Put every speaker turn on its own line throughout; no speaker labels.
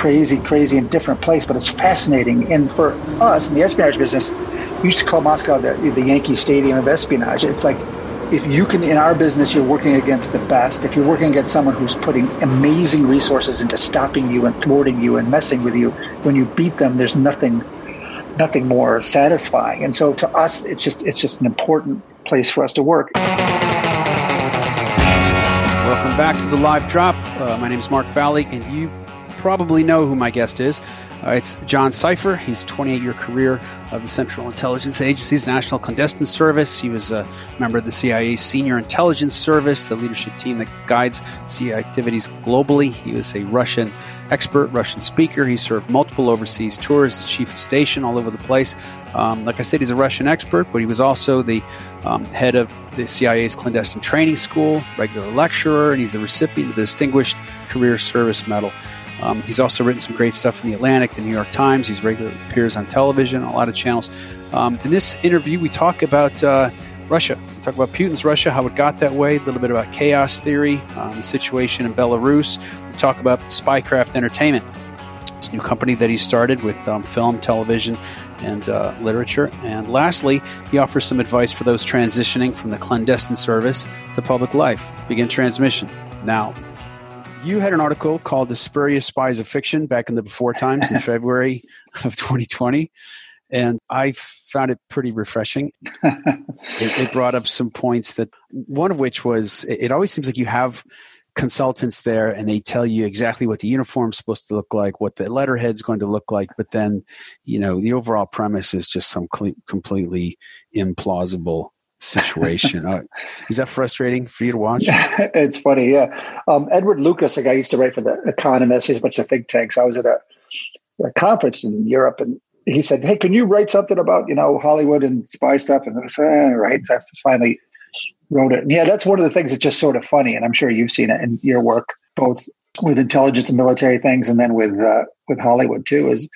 crazy, crazy and different place, but it's fascinating. And for us in the espionage business, we used to call Moscow the, the Yankee Stadium of espionage. It's like if you can in our business you're working against the best if you're working against someone who's putting amazing resources into stopping you and thwarting you and messing with you when you beat them there's nothing nothing more satisfying and so to us it's just it's just an important place for us to work
welcome back to the live drop uh, my name is mark valley and you probably know who my guest is uh, it's John Sipher. He's 28 year career of the Central Intelligence Agency's National Clandestine Service. He was a member of the CIA's Senior Intelligence Service, the leadership team that guides CIA activities globally. He was a Russian expert, Russian speaker. He served multiple overseas tours as chief of station all over the place. Um, like I said, he's a Russian expert, but he was also the um, head of the CIA's clandestine training school, regular lecturer, and he's the recipient of the Distinguished Career Service Medal. Um, he's also written some great stuff in the Atlantic, the New York Times. He's regularly appears on television, a lot of channels. Um, in this interview, we talk about uh, Russia. We talk about Putin's Russia, how it got that way, a little bit about chaos theory, um, the situation in Belarus. We talk about Spycraft Entertainment, this new company that he started with um, film, television, and uh, literature. And lastly, he offers some advice for those transitioning from the clandestine service to public life. Begin transmission now. You had an article called The Spurious Spies of Fiction back in the before times in February of 2020. And I found it pretty refreshing. it, it, brought up some points that one of which was it always seems like you have consultants there and they tell you exactly what the uniform's supposed to look like, what the letterhead's going to look like, but then, you know, the overall premise is just some completely implausible situation. uh, is that frustrating for you to watch?
it's funny, yeah. Um, Edward Lucas, a guy I used to write for the Economist, he's a bunch of think tanks. I was at a, a, conference in Europe, and he said, "Hey, can you write something about you know Hollywood and spy stuff?" And I said, "Right." So I finally wrote it. And yeah, that's one of the things that's just sort of funny, and I'm sure you've seen it in your work, both with intelligence and military things, and then with uh, with Hollywood too. Is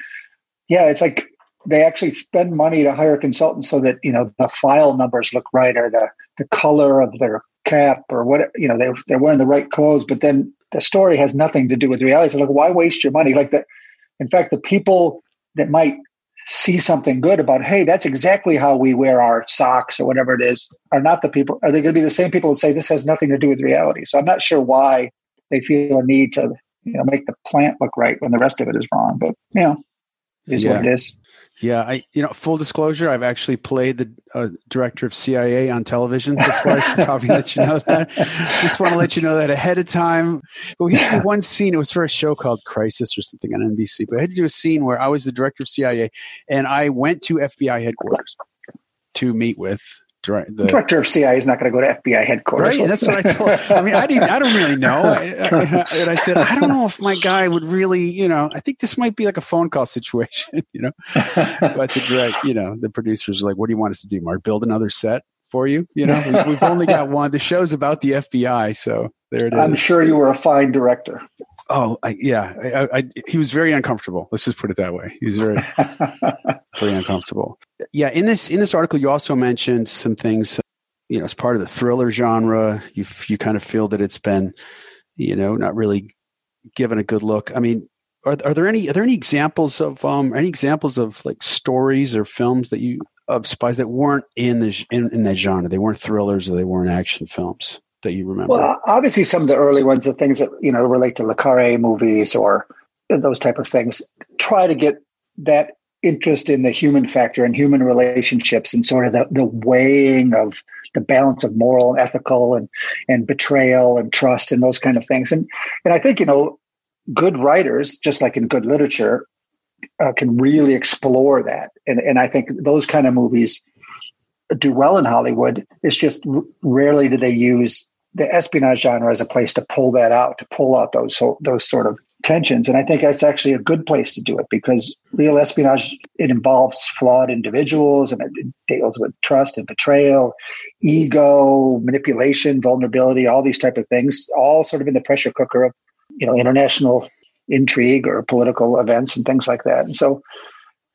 yeah, it's like they actually spend money to hire consultants so that you know the file numbers look right or the the color of their cap or what you know they're they're wearing the right clothes but then the story has nothing to do with reality. So like why waste your money? Like that in fact the people that might see something good about hey that's exactly how we wear our socks or whatever it is are not the people are they going to be the same people that say this has nothing to do with reality? So i'm not sure why they feel a need to you know make the plant look right when the rest of it is wrong but you know is yeah. what it is
yeah, I you know full disclosure, I've actually played the uh, director of CIA on television before. I should probably let you know that. Just want to let you know that ahead of time. But we had to do one scene. It was for a show called Crisis or something on NBC. But I had to do a scene where I was the director of CIA, and I went to FBI headquarters to meet with
the director of CIA is not going to go to FBI headquarters.
Right, that's what I told. I mean, I didn't. I don't really know. I, I, and I said, I don't know if my guy would really. You know, I think this might be like a phone call situation. You know, but the direct, you know, the producers are like, "What do you want us to do, Mark? Build another set for you?" You know, we, we've only got one. The show's about the FBI, so there it is.
I'm sure you were a fine director.
Oh, I, yeah. I, he was very uncomfortable. Let's just put it that way. He was very, very uncomfortable. Yeah. In this in this article, you also mentioned some things. You know, as part of the thriller genre, you you kind of feel that it's been, you know, not really given a good look. I mean, are, are there any are there any examples of um any examples of like stories or films that you of spies that weren't in the in, in that genre? They weren't thrillers or they weren't action films that you remember?
Well, obviously, some of the early ones, the things that you know relate to Le Carre movies or those type of things, try to get that interest in the human factor and human relationships and sort of the, the weighing of the balance of moral and ethical and and betrayal and trust and those kind of things. And and I think you know, good writers, just like in good literature, uh, can really explore that. And and I think those kind of movies do well in Hollywood. It's just rarely do they use the espionage genre as a place to pull that out, to pull out those those sort of tensions. And I think that's actually a good place to do it because real espionage it involves flawed individuals and it deals with trust and betrayal, ego, manipulation, vulnerability, all these type of things, all sort of in the pressure cooker of you know international intrigue or political events and things like that. And so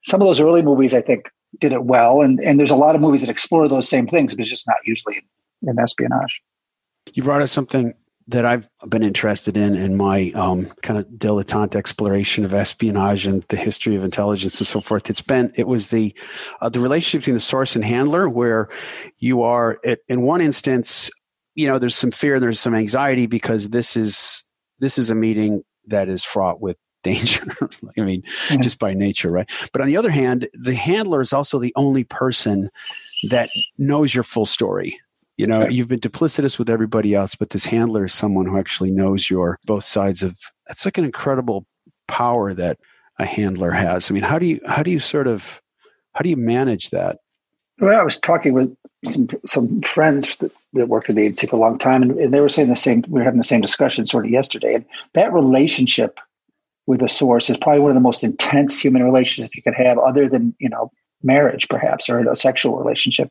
some of those early movies, I think, did it well. And and there's a lot of movies that explore those same things, but it's just not usually in, espionage.
You brought up something that I've been interested in in my um, kind of dilettante exploration of espionage and the history of intelligence and so forth. It's been it was the uh, the relationship between the source and handler, where you are at, in one instance, you know, there's some fear, and there's some anxiety because this is this is a meeting that is fraught with danger. I mean, mm-hmm. just by nature, right? But on the other hand, the handler is also the only person that knows your full story you know, you've been duplicitous with everybody else, but this handler is someone who actually knows your both sides of. That's like an incredible power that a handler has. I mean, how do you how do you sort of how do you manage that?
Well, I was talking with some some friends that, that worked at the agency for a long time, and, and, they were saying the same. We were having the same discussion sort of yesterday, and that relationship with a source is probably one of the most intense human relationships you could have, other than you know marriage perhaps or a sexual relationship.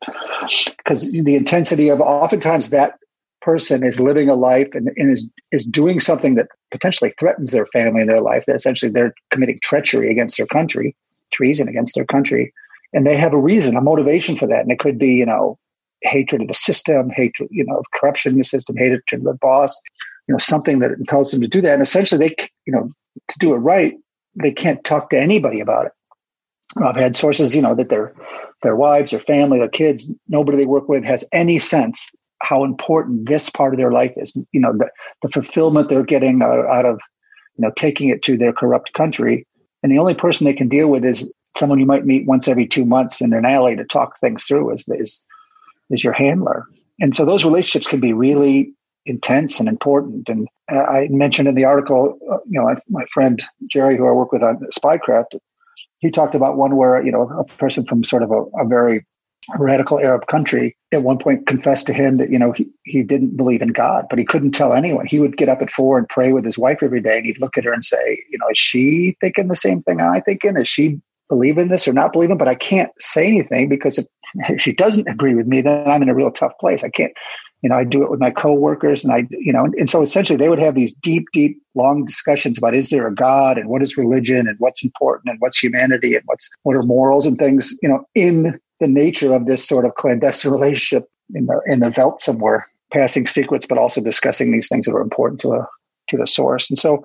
Because the intensity of oftentimes that person is living a life and, and, is is doing something that potentially threatens their family and their life that essentially they're committing treachery against their country treason against their country. And they have a reason a motivation for that. And it could be you know hatred of the system hatred you know of corruption in the system hatred of the boss you know something that impels them to do that and essentially they you know to do it right they can't talk to anybody about it I've had sources, you know, that their their wives, their family, their kids, nobody they work with has any sense how important this part of their life is. You know, the, the fulfillment they're getting out, of, you know, taking it to their corrupt country, and the only person they can deal with is someone you might meet once every two months in an alley to talk things through. Is is is your handler, and so those relationships can be really intense and important. And I mentioned in the article, uh, you know, my friend Jerry, who I work with on Spycraft, he talked about one where you know a person from sort of a, a very radical Arab country at one point confessed to him that you know he, he didn't believe in God, but he couldn't tell anyone. He would get up at four and pray with his wife every day, and he'd look at her and say, you know, is she thinking the same thing I'm thinking? Is she believing this or not believing? But I can't say anything because if, if she doesn't agree with me, then I'm in a real tough place. I can't you know, I do it with my coworkers and I, you know, and so essentially they would have these deep, deep, long discussions about is there a God and what is religion and what's important and what's humanity and what's, what are morals and things, you know, in the nature of this sort of clandestine relationship in the, in the veld somewhere, passing secrets, but also discussing these things that are important to a, to the source. And so,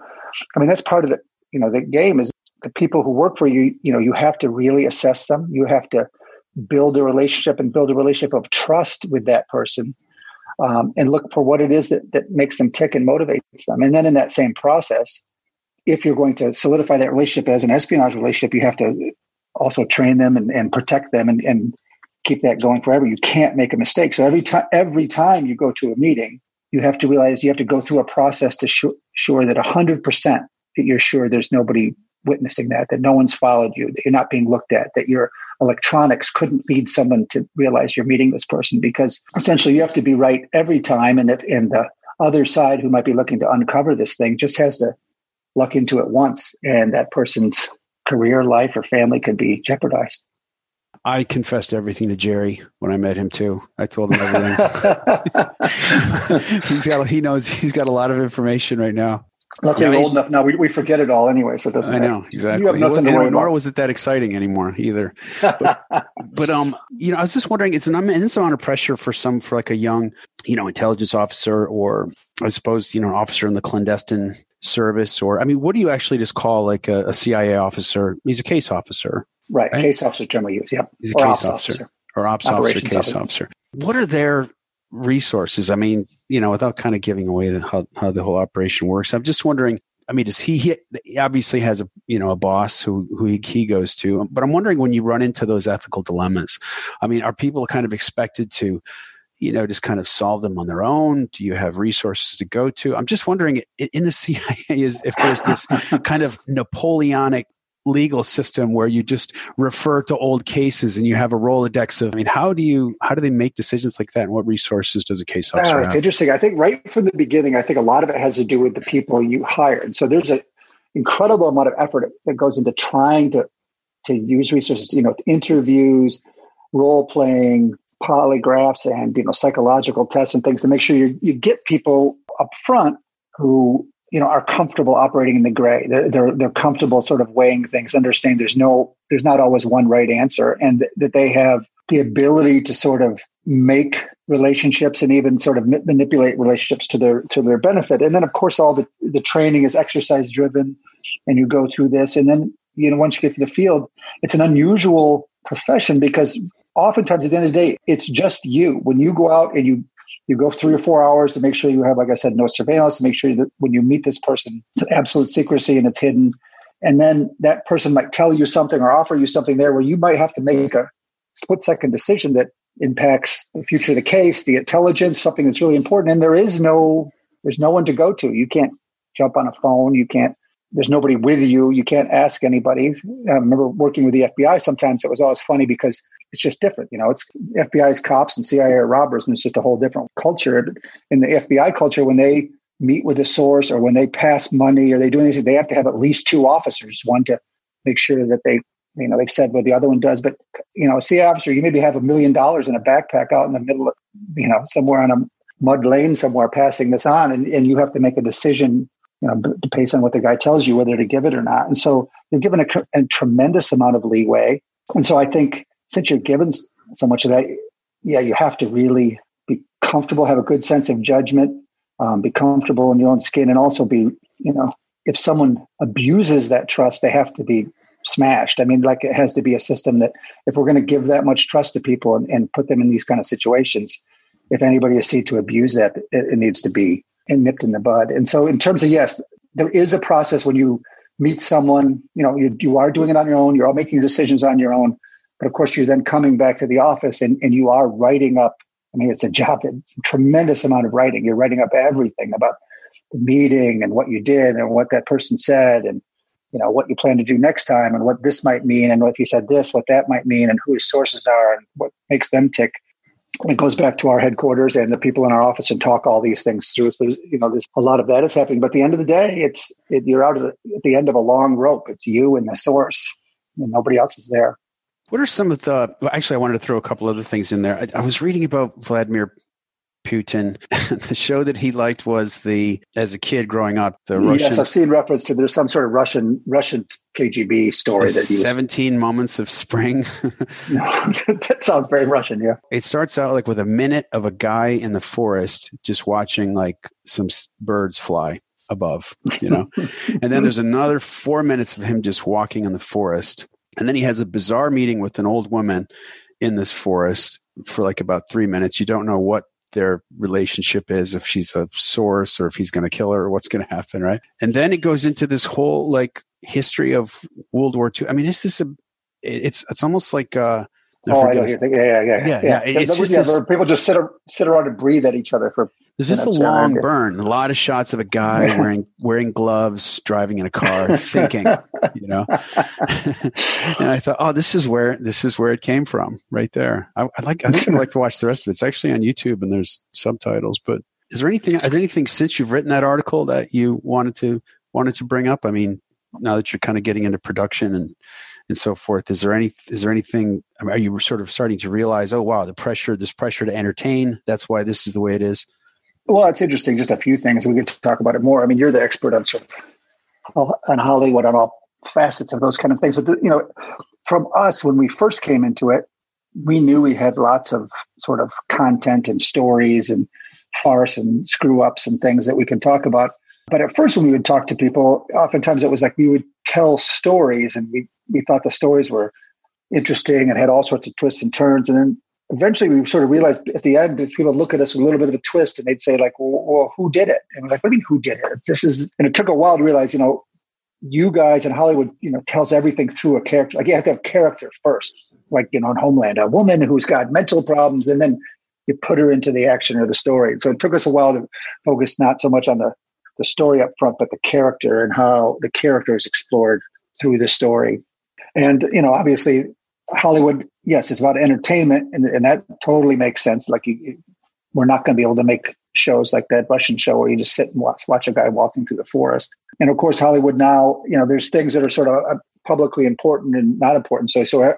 I mean, that's part of the, you know, the game is the people who work for you, you know, you have to really assess them. You have to build a relationship and build a relationship of trust with that person um, and look for what it is that, that makes them tick and motivates them. And then in that same process, if you're going to solidify that relationship as an espionage relationship, you have to also train them and, and protect them and, and keep that going forever. You can't make a mistake. So every time every time you go to a meeting, you have to realize you have to go through a process to sh- sure that 100% that you're sure there's nobody witnessing that, that no one's followed you, that you're not being looked at, that your electronics couldn't lead someone to realize you're meeting this person because essentially you have to be right every time. And, if, and the other side who might be looking to uncover this thing just has to luck into it once and that person's career, life, or family could be jeopardized.
I confessed everything to Jerry when I met him too. I told him everything. he's got he knows he's got a lot of information right now.
Luckily, yeah, old enough now. We, we forget it all anyway, so it doesn't.
I know matter. exactly. You have nothing to worry nor was it that exciting anymore either. But, but, um, you know, I was just wondering. It's an immense amount of pressure for some for like a young, you know, intelligence officer, or I suppose you know, an officer in the clandestine service, or I mean, what do you actually just call like a, a CIA officer? He's a case officer,
right? right? Case officer generally use, yeah.
He's a or case officer, officer, or ops officer, case officer. officer. What are their resources? I mean, you know, without kind of giving away the, how, how the whole operation works, I'm just wondering. I mean, does he, he obviously has a you know a boss who who he, he goes to, but I'm wondering when you run into those ethical dilemmas. I mean, are people kind of expected to, you know, just kind of solve them on their own? Do you have resources to go to? I'm just wondering in the CIA is if there's this kind of Napoleonic legal system where you just refer to old cases and you have a Rolodex of, I mean, how do you, how do they make decisions like that? And what resources does a case officer uh,
It's interesting. I think right from the beginning, I think a lot of it has to do with the people you hired. So there's an incredible amount of effort that goes into trying to, to use resources, you know, interviews, role playing, polygraphs and, you know, psychological tests and things to make sure you, you get people up front who you know, are comfortable operating in the gray. They're, they're, they're comfortable sort of weighing things, understanding there's no, there's not always one right answer and th- that they have the ability to sort of make relationships and even sort of manipulate relationships to their to their benefit and then of course all the the training is exercise driven and you go through this and then you know once you get to the field it's an unusual profession because oftentimes at the end of the day it's just you when you go out and you you go three or four hours to make sure you have like i said no surveillance to make sure that when you meet this person it's absolute secrecy and it's hidden and then that person might tell you something or offer you something there where you might have to make a split second decision that impacts the future of the case, the intelligence, something that's really important. And there is no, there's no one to go to. You can't jump on a phone. You can't, there's nobody with you. You can't ask anybody. I remember working with the FBI. Sometimes it was always funny because it's just different. You know, it's FBI's cops and CIA robbers, and it's just a whole different culture. In the FBI culture, when they meet with a source or when they pass money or they do anything, they have to have at least two officers, one to make sure that they you know, they've said what the other one does, but you know, a sea officer, you maybe have a million dollars in a backpack out in the middle of, you know, somewhere on a mud lane somewhere passing this on, and, and you have to make a decision, you know, based on what the guy tells you whether to give it or not. And so you're given a, a tremendous amount of leeway. And so I think since you're given so much of that, yeah, you have to really be comfortable, have a good sense of judgment, um, be comfortable in your own skin, and also be, you know, if someone abuses that trust, they have to be smashed. I mean, like it has to be a system that if we're going to give that much trust to people and, and put them in these kind of situations, if anybody is seen to abuse that, it, it needs to be nipped in the bud. And so, in terms of yes, there is a process when you meet someone. You know, you, you are doing it on your own. You're all making your decisions on your own. But of course, you're then coming back to the office and, and you are writing up. I mean, it's a job that's a tremendous amount of writing. You're writing up everything about the meeting and what you did and what that person said and you know what you plan to do next time and what this might mean and if you said this what that might mean and who his sources are and what makes them tick and it goes back to our headquarters and the people in our office and talk all these things through so you know there's a lot of that is happening but at the end of the day it's it, you're out at the end of a long rope it's you and the source and nobody else is there
what are some of the well, actually i wanted to throw a couple other things in there I, I was reading about vladimir Putin. the show that he liked was the as a kid growing up the Russian.
Yes, I've seen reference to there's some sort of Russian Russian KGB story that he
Seventeen Moments of Spring.
that sounds very Russian. Yeah.
It starts out like with a minute of a guy in the forest just watching like some birds fly above, you know, and then there's another four minutes of him just walking in the forest, and then he has a bizarre meeting with an old woman in this forest for like about three minutes. You don't know what their relationship is, if she's a source or if he's going to kill her or what's going to happen, right? And then it goes into this whole like history of World War II. I mean, is this a? It's it's almost like uh,
oh, I know yeah, yeah, yeah, yeah, yeah. yeah. It's just yeah, people just sit sit around and breathe at each other for
there's just a long burn. A lot of shots of a guy wearing wearing gloves, driving in a car, thinking, you know. and I thought, oh, this is where this is where it came from, right there. I, I like. I think I'd like to watch the rest of it. It's actually on YouTube and there's subtitles. But is there anything? Is there anything since you've written that article that you wanted to wanted to bring up? I mean, now that you're kind of getting into production and and so forth. Is there any is there anything? I mean, are you sort of starting to realize, oh wow, the pressure, this pressure to entertain, that's why this is the way it is?
Well, it's interesting. Just a few things. We to talk about it more. I mean, you're the expert on sort of on Hollywood on all facets of those kind of things. But you know, from us when we first came into it, we knew we had lots of sort of content and stories and farce and screw ups and things that we can talk about. But at first, when we would talk to people, oftentimes it was like we would tell stories, and we we thought the stories were interesting and had all sorts of twists and turns. And then eventually we sort of realized at the end, if people look at us with a little bit of a twist and they'd say like, well, well, who did it? And we're like, what do you mean who did it? This is, and it took a while to realize, you know, you guys in Hollywood, you know, tells everything through a character. Like you have to have character first, like, you know, in Homeland, a woman who's got mental problems and then you put her into the action or the story. So it took us a while to focus not so much on the, the story up front, but the character and how the character is explored through the story. And, you know, obviously Hollywood, yes, it's about entertainment, and, and that totally makes sense. Like, you, we're not going to be able to make shows like that Russian show where you just sit and watch, watch a guy walking through the forest. And of course, Hollywood now, you know, there's things that are sort of uh, publicly important and not important. So, so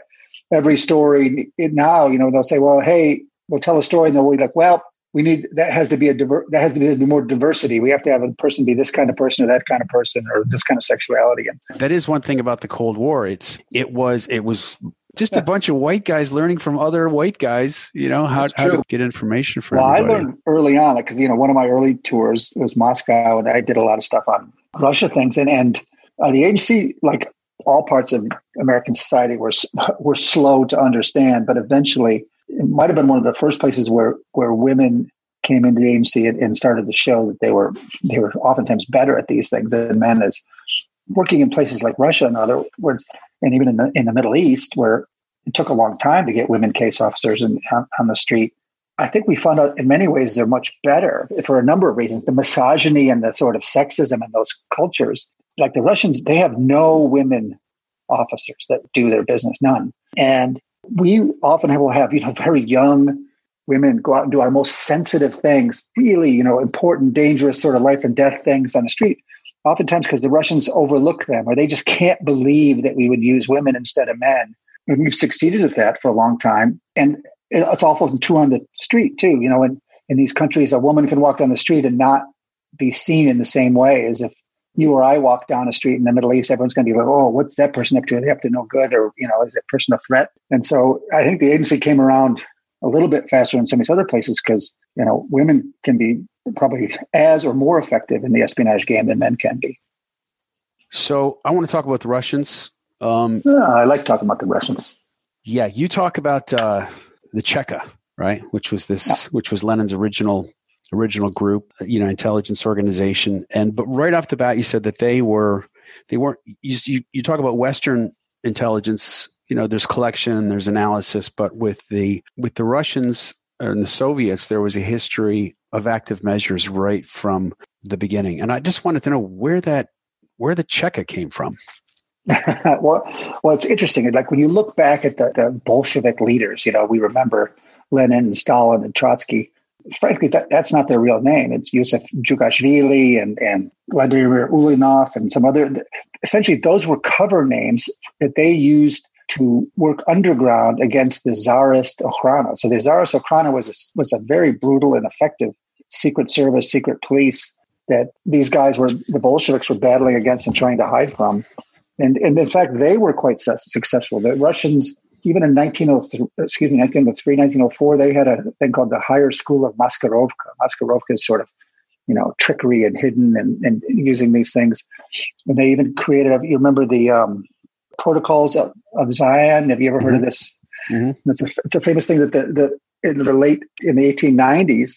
every story now, you know, they'll say, well, hey, we'll tell a story, and they'll be like, well, we need that has to be a diver, that has to be more diversity. We have to have a person be this kind of person or that kind of person or this kind of sexuality. And
that is one thing about the Cold War. It's it was it was just yeah. a bunch of white guys learning from other white guys. You know how, how to get information from.
Well, everybody. I learned early on because you know one of my early tours was Moscow, and I did a lot of stuff on Russia things, and and uh, the agency like all parts of American society were were slow to understand, but eventually it might have been one of the first places where where women came into the agency and, and, started to show that they were they were oftentimes better at these things than men as working in places like Russia, in other words, and even in the in the Middle East, where it took a long time to get women case officers in, on, on the street. I think we found out in many ways they're much better for a number of reasons. The misogyny and the sort of sexism in those cultures, like the Russians, they have no women officers that do their business, none. And we often will have, you know, very young women go out and do our most sensitive things, really, you know, important, dangerous sort of life and death things on the street. Oftentimes because the Russians overlook them or they just can't believe that we would use women instead of men. And we've succeeded at that for a long time. And it's awful true on the street too. You know, in, in these countries, a woman can walk down the street and not be seen in the same way as if you or I walk down a street in the Middle East, everyone's going to be like, oh, what's that person up to? Are they up to no good? Or, you know, is that person a threat? And so I think the agency came around a little bit faster in some of these other places because, you know, women can be probably as or more effective in the espionage game than men can be.
So I want to talk about the Russians. Um,
yeah, I like talking about the Russians.
Yeah, you talk about uh, the Cheka, right? Which was this, yeah. which was Lenin's original original group, you know, intelligence organization. And but right off the bat, you said that they were they weren't. You you, you talk about Western intelligence. You know, there's collection, there's analysis, but with the with the Russians and the Soviets, there was a history of active measures right from the beginning. And I just wanted to know where that where the Cheka came from.
well, well, it's interesting. Like when you look back at the, the Bolshevik leaders, you know, we remember Lenin and Stalin and Trotsky frankly, that, that's not their real name. It's Yusuf Jugashvili and, and Vladimir Ulyanov and some other. Essentially, those were cover names that they used to work underground against the Tsarist Okhrana. So the Tsarist Okhrana was a, was a very brutal and effective secret service, secret police that these guys were the Bolsheviks were battling against and trying to hide from. And, and in fact, they were quite successful. The Russians even in 1903, excuse me, 1903, 1904, they had a thing called the Higher School of Maskirovka. Maskirovka is sort of, you know, trickery and hidden and, and using these things. And they even created, you remember the um, protocols of, of, Zion? Have you ever mm-hmm. heard of mm-hmm. this? Mm-hmm. It's, a, it's a famous thing that the, the in the late, in the 1890s,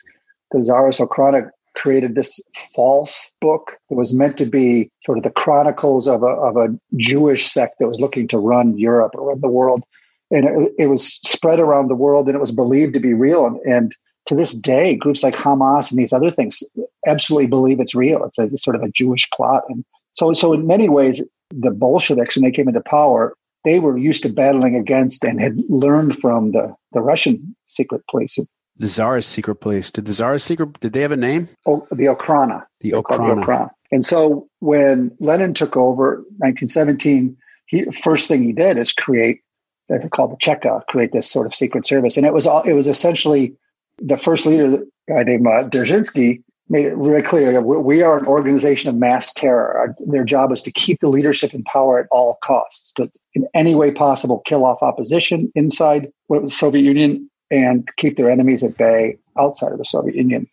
the Tsarist Okhrana created this false book that was meant to be sort of the chronicles of a, of a Jewish sect that was looking to run Europe or run the world and it, it, was spread around the world and it was believed to be real. And, and, to this day, groups like Hamas and these other things absolutely believe it's real. It's, a, it's sort of a Jewish plot. And so, so in many ways, the Bolsheviks, when they came into power, they were used to battling against and had learned from the, the Russian secret police.
The Tsarist secret police. Did the Tsarist secret, did they have a name?
Oh, the Okhrana.
The Okhrana. The Okhrana.
And so when Lenin took over 1917, he, first thing he did is create they're called the Cheka, create this sort of secret service. And it was all, it was essentially the first leader, a guy named uh, Dzerzhinsky, made it very clear we are an organization of mass terror. Our, their job is to keep the leadership in power at all costs, to in any way possible kill off opposition inside the Soviet Union and keep their enemies at bay outside of the Soviet Union.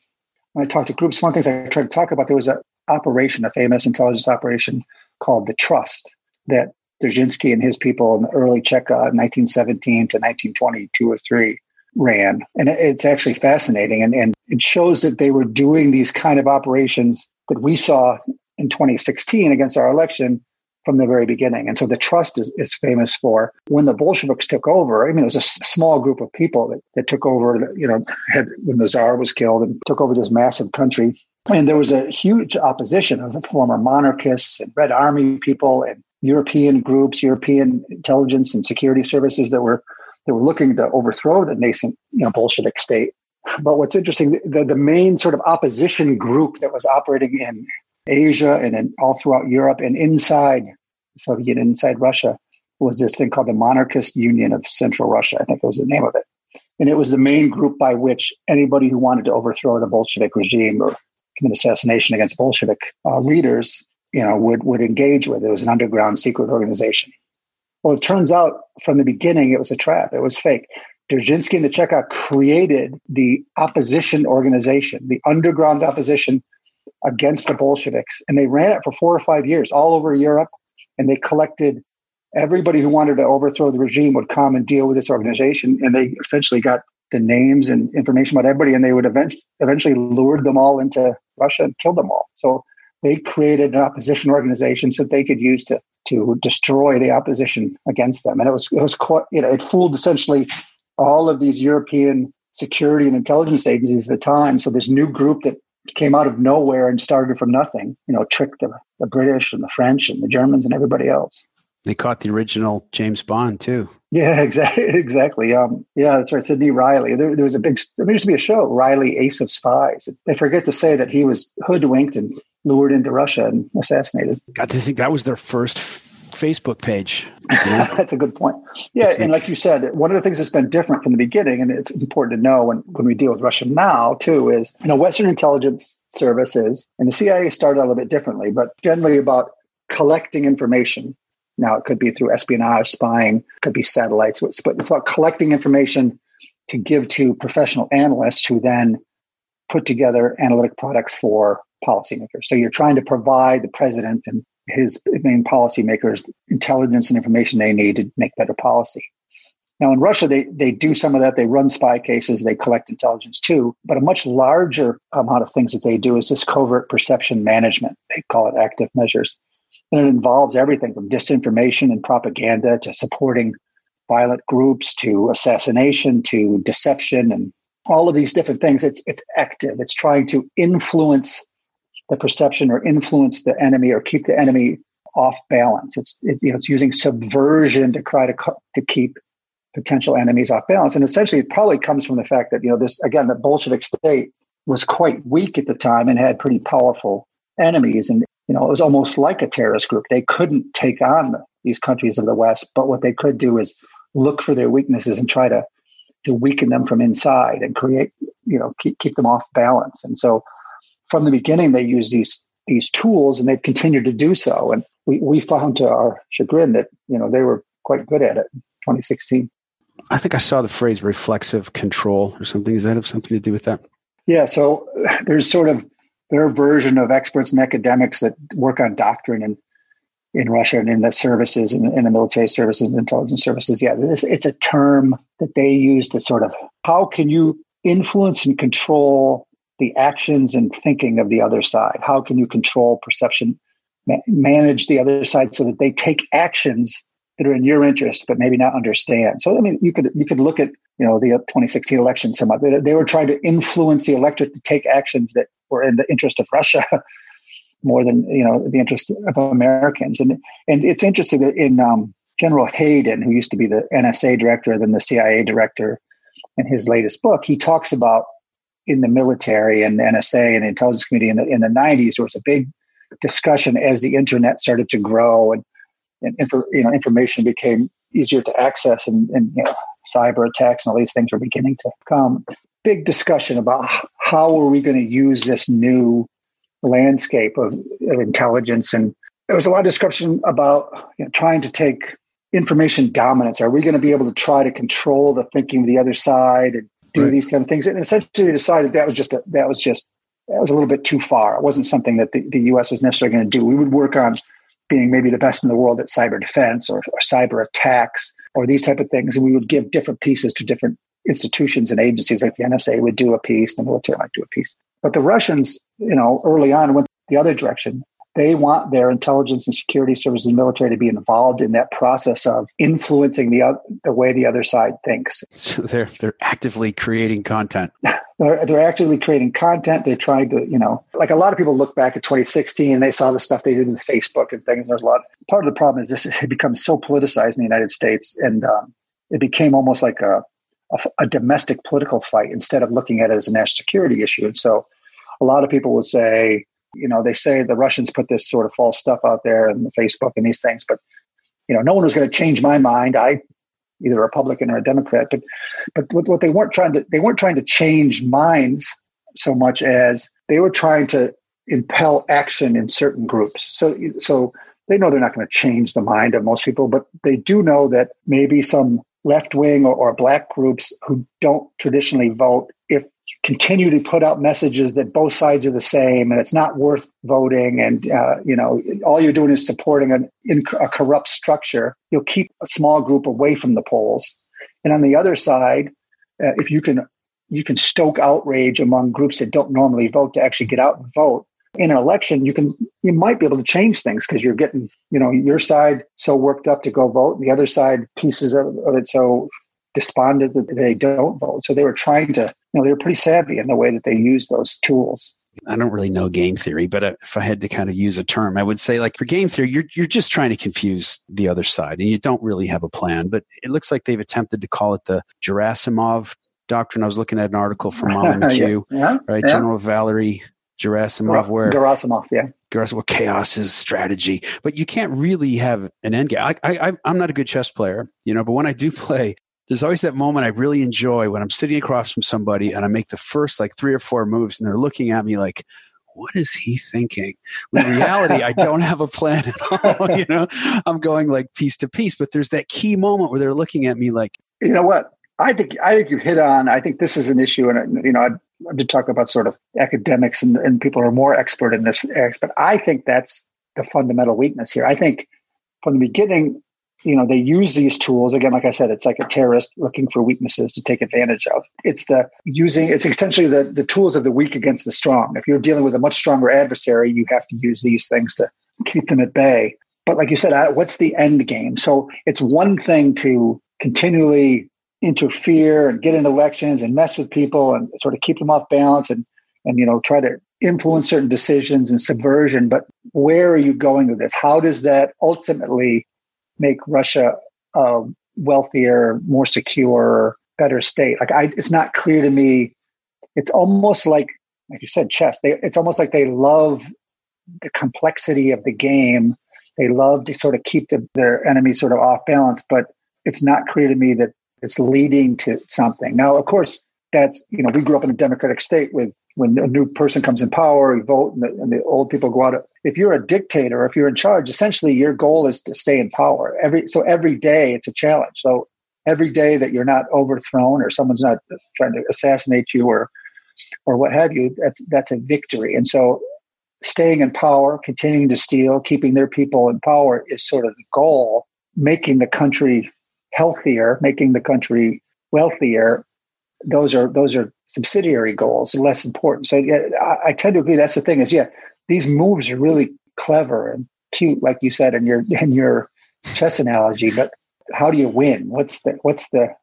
When I talked to groups, one of the things I tried to talk about, there was an operation, a famous intelligence operation called the Trust that Dzerzhinsky and his people in the early Cheka, 1917 to 1920, two or three, ran. And it's actually fascinating. And, and it shows that they were doing these kind of operations that we saw in 2016 against our election from the very beginning. And so the trust is, is famous for when the Bolsheviks took over. I mean, it was a small group of people that, that took over, you know, had, when the Tsar was killed and took over this massive country. And there was a huge opposition of former monarchists and Red Army people and European groups, European intelligence and security services that were that were looking to overthrow the nascent you know, Bolshevik state. But what's interesting, the, the main sort of opposition group that was operating in Asia and in, all throughout Europe and inside Soviet, inside Russia, was this thing called the Monarchist Union of Central Russia. I think that was the name of it. And it was the main group by which anybody who wanted to overthrow the Bolshevik regime or commit assassination against Bolshevik uh, leaders, you know, would, would engage with. It was an underground secret organization. Well, it turns out from the beginning it was a trap. It was fake. Dzerzhinsky and the Chekov created the opposition organization, the underground opposition against the Bolsheviks. And they ran it for four or five years all over Europe. And they collected everybody who wanted to overthrow the regime would come and deal with this organization. And they essentially got the names and information about everybody. And they would eventually, eventually lured them all into Russia and killed them all. So they created an opposition organization so they could use to to destroy the opposition against them. And it was it was quite you know it fooled essentially all of these European security and intelligence agencies at the time. So this new group that came out of nowhere and started from nothing, you know, tricked the, the British and the French and the Germans and everybody else.
They caught the original James Bond too.
Yeah, exactly. Exactly. Um, yeah, that's right. Sidney Reilly. There, there, was a big. There used to be a show, Reilly, Ace of Spies. They forget to say that he was hoodwinked and lured into Russia and assassinated.
God, I think that was their first Facebook page.
that's a good point. Yeah, and like you said, one of the things that's been different from the beginning, and it's important to know when, when we deal with Russia now too, is you know Western intelligence services and the CIA started a little bit differently, but generally about collecting information. Now it could be through espionage, spying, could be satellites, but it's about collecting information to give to professional analysts who then put together analytic products for policymakers. So you're trying to provide the president and his main policymakers intelligence and information they need to make better policy. Now, in Russia, they, they do some of that. They run spy cases, they collect intelligence too. But a much larger amount of things that they do is this covert perception management. They call it active measures. And it involves everything from disinformation and propaganda to supporting violent groups to assassination to deception and all of these different things. It's, it's active, it's trying to influence the perception or influence the enemy or keep the enemy off balance. It's it, you know it's using subversion to try to to keep potential enemies off balance. And essentially, it probably comes from the fact that you know this again the Bolshevik state was quite weak at the time and had pretty powerful enemies, and you know it was almost like a terrorist group. They couldn't take on these countries of the West, but what they could do is look for their weaknesses and try to to weaken them from inside and create you know keep keep them off balance. And so from the beginning they used these these tools and they've continued to do so. And we, we found to our chagrin that, you know, they were quite good at it in 2016.
I think I saw the phrase reflexive control or something. Does that have something to do with that?
Yeah. So there's sort of their version of experts and academics that work on doctrine and in Russia and in the services and in, in the military services and intelligence services. Yeah, this, it's a term that they use to sort of how can you influence and control the actions and thinking of the other side? How can you control perception, ma- manage the other side so that they take actions that are in your interest, but maybe not understand? So, I mean, you could you could look at you know the 2016 election somewhat. They, they were trying to influence the electorate to take actions that were in the interest of Russia. more than you know the interest of Americans, and and it's interesting that in um, General Hayden, who used to be the NSA director, then the CIA director, in his latest book, he talks about in the military and NSA and the intelligence community in the in the 90s, there was a big discussion as the internet started to grow and, and info, you know information became easier to access and, and you know, cyber attacks and all these things were beginning to come. Big discussion about how are we going to use this new landscape of, of intelligence and there was a lot of discussion about you know, trying to take information dominance. Are we going to be able to try to control the thinking of the other side and do right. these kind of things. And essentially they decided that was just a, that was just that was a little bit too far. It wasn't something that the, the U.S. was necessarily going to do. We would work on being maybe the best in the world at cyber defense or, or cyber attacks or these type of things, and we would give different pieces to different institutions and agencies. Like the NSA would do a piece, the military might do a piece. But the Russians, you know, early on went the other direction they want their intelligence and security services and military to be involved in that process of influencing the the way the other side thinks.
So they're they're actively creating content.
They're, they're actively creating content. They're trying to, you know, like a lot of people look back at 2016 and they saw the stuff they did with Facebook and things. And there's a lot. Part of the problem is this has become so politicized in the United States, and um, it became almost like a, a a domestic political fight instead of looking at it as a national security issue. And so, a lot of people will say, you know, they say the Russians put this sort of false stuff out there and Facebook and these things, but you know, no one was going to change my mind. I either a Republican or a Democrat. But but what, what they weren't trying to they weren't trying to change minds so much as they were trying to impel action in certain groups. So so they know they're not going to change the mind of most people, but they do know that maybe some left wing or, or black groups who don't traditionally vote, if continue to put out messages that both sides are the same and it's not worth voting and uh, you know all you're doing is supporting an, a corrupt structure. You'll keep a small group away from the polls. And on the other side uh, if you can you can stoke outrage among groups that don't normally vote to actually get out and vote in an election you can you might be able to change things because you're getting you know your side so worked up to go vote and the other side pieces of, of it so despondent that they don't vote. So they were trying to know they were pretty savvy in the way that they use those tools
I don't really know game theory, but if I had to kind of use a term, I would say like for game theory, you're you're just trying to confuse the other side, and you don't really have a plan. But it looks like they've attempted to call it the Gerasimov doctrine. I was looking at an article from McKew, yeah, yeah, right? Yeah. General Valery Gerasimov, where
Gerasimov, yeah,
Gerasimov, chaos is strategy, but you can't really have an end game. I, I, I'm not a good chess player, you know, but when I do play, there's always that moment I really enjoy when I'm sitting across from somebody and I make the first like three or four moves, and they're looking at me like, what is he thinking? In reality, I don't have a plan at all. You know, I'm going like piece to piece, but there's that key moment where they're looking at me like,
you know what? I think I think you hit on. I think this is an issue, and you know, I'd love to talk about sort of academics and, and people are more expert in this. But I think that's the fundamental weakness here. I think from the beginning, you know, they use these tools again. Like I said, it's like a terrorist looking for weaknesses to take advantage of. It's the using. It's essentially the the tools of the weak against the strong. If you're dealing with a much stronger adversary, you have to use these things to keep them at bay. But like you said, what's the end game? So it's one thing to continually interfere and get in elections and mess with people and sort of keep them off balance and and you know try to influence certain decisions and subversion but where are you going with this how does that ultimately make russia a wealthier more secure better state. Like i it's not clear to me. It's almost like like you said chess. They it's almost like they love the complexity of the game. They love to sort of keep the, their enemies sort of off balance but it's not clear to me that it's leading to something. Now, of course, that's, you know, we grew up in a democratic state with when a new person comes in power, you vote and the, and the old people go out. If you're a dictator, if you're in charge, essentially your goal is to stay in power. Every So every day it's a challenge. So every day that you're not overthrown or someone's not trying to assassinate you or, or what have you, that's, that's a victory. And so staying in power, continuing to steal, keeping their people in power is sort of the goal, making the country healthier, making the country wealthier, those are those are subsidiary goals, less important. So yeah, I, I tend to agree. That's the thing is, yeah, these moves are really clever and cute, like you said in your in your chess analogy. But how do you win? What's the what's the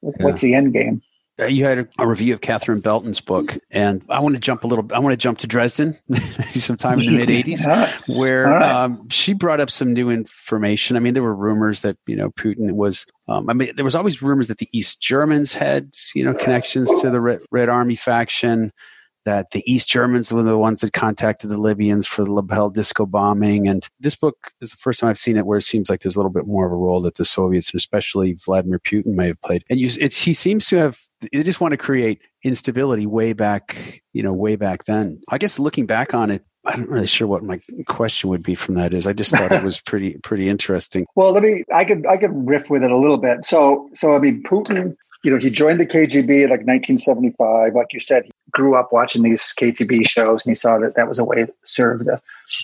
what's yeah. the end game?
Uh, you had a, review of Catherine Belton's book, and I want to jump a little. I want to jump to Dresden, sometime in the mid '80s, where right. um, she brought up some new information. I mean, there were rumors that you know Putin was. Um, I mean, there was always rumors that the East Germans had you know connections to the Red, Red Army faction that the East Germans were the ones that contacted the Libyans for the La Belle disco bombing. And this book is the first time I've seen it where it seems like there's a little bit more of a role that the Soviets and especially Vladimir Putin may have played. And you, it's, he seems to have, they just want to create instability way back, you know, way back then. I guess looking back on it, I'm not really sure what my question would be from that is. I just thought it was pretty pretty interesting.
Well, let me. I could I could riff with it a little bit. So so I mean, Putin you know, he joined the KGB in like 1975. Like you said, grew up watching these KGB shows and he saw that that was a way to serve the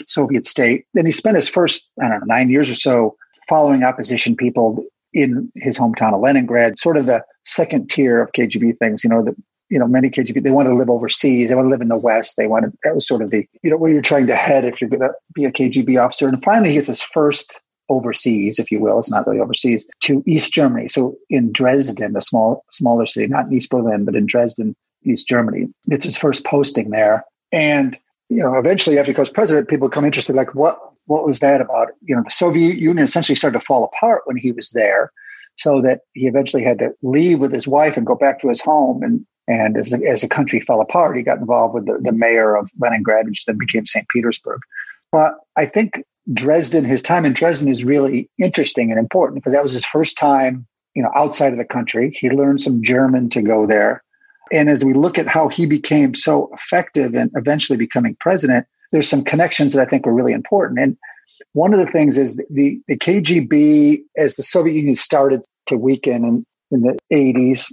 Soviet state. Then he spent his first, I don't know, nine years or so following opposition people in his hometown of Leningrad, sort of the second tier of KGB things, you know, that you know, many KGB, they want to live overseas. They want to live in the West. They want to, that was sort of the, you know, where you're trying to head if you're going to be a KGB officer. And finally, he gets his first overseas, if you will. It's not really overseas to East Germany. So in Dresden, a small smaller city, not in East Berlin, but in Dresden, East Germany. It's his first posting there, and you know, eventually after he becomes president, people become interested. Like, what what was that about? You know, the Soviet Union essentially started to fall apart when he was there, so that he eventually had to leave with his wife and go back to his home. And and as the, as the country fell apart, he got involved with the, the mayor of Leningrad, which then became St. Petersburg. But I think Dresden, his time in Dresden is really interesting and important because that was his first time you know, outside of the country. He learned some German to go there. And as we look at how he became so effective and eventually becoming president, there's some connections that I think were really important. And one of the things is the, the KGB, as the Soviet Union started to weaken in, in the 80s,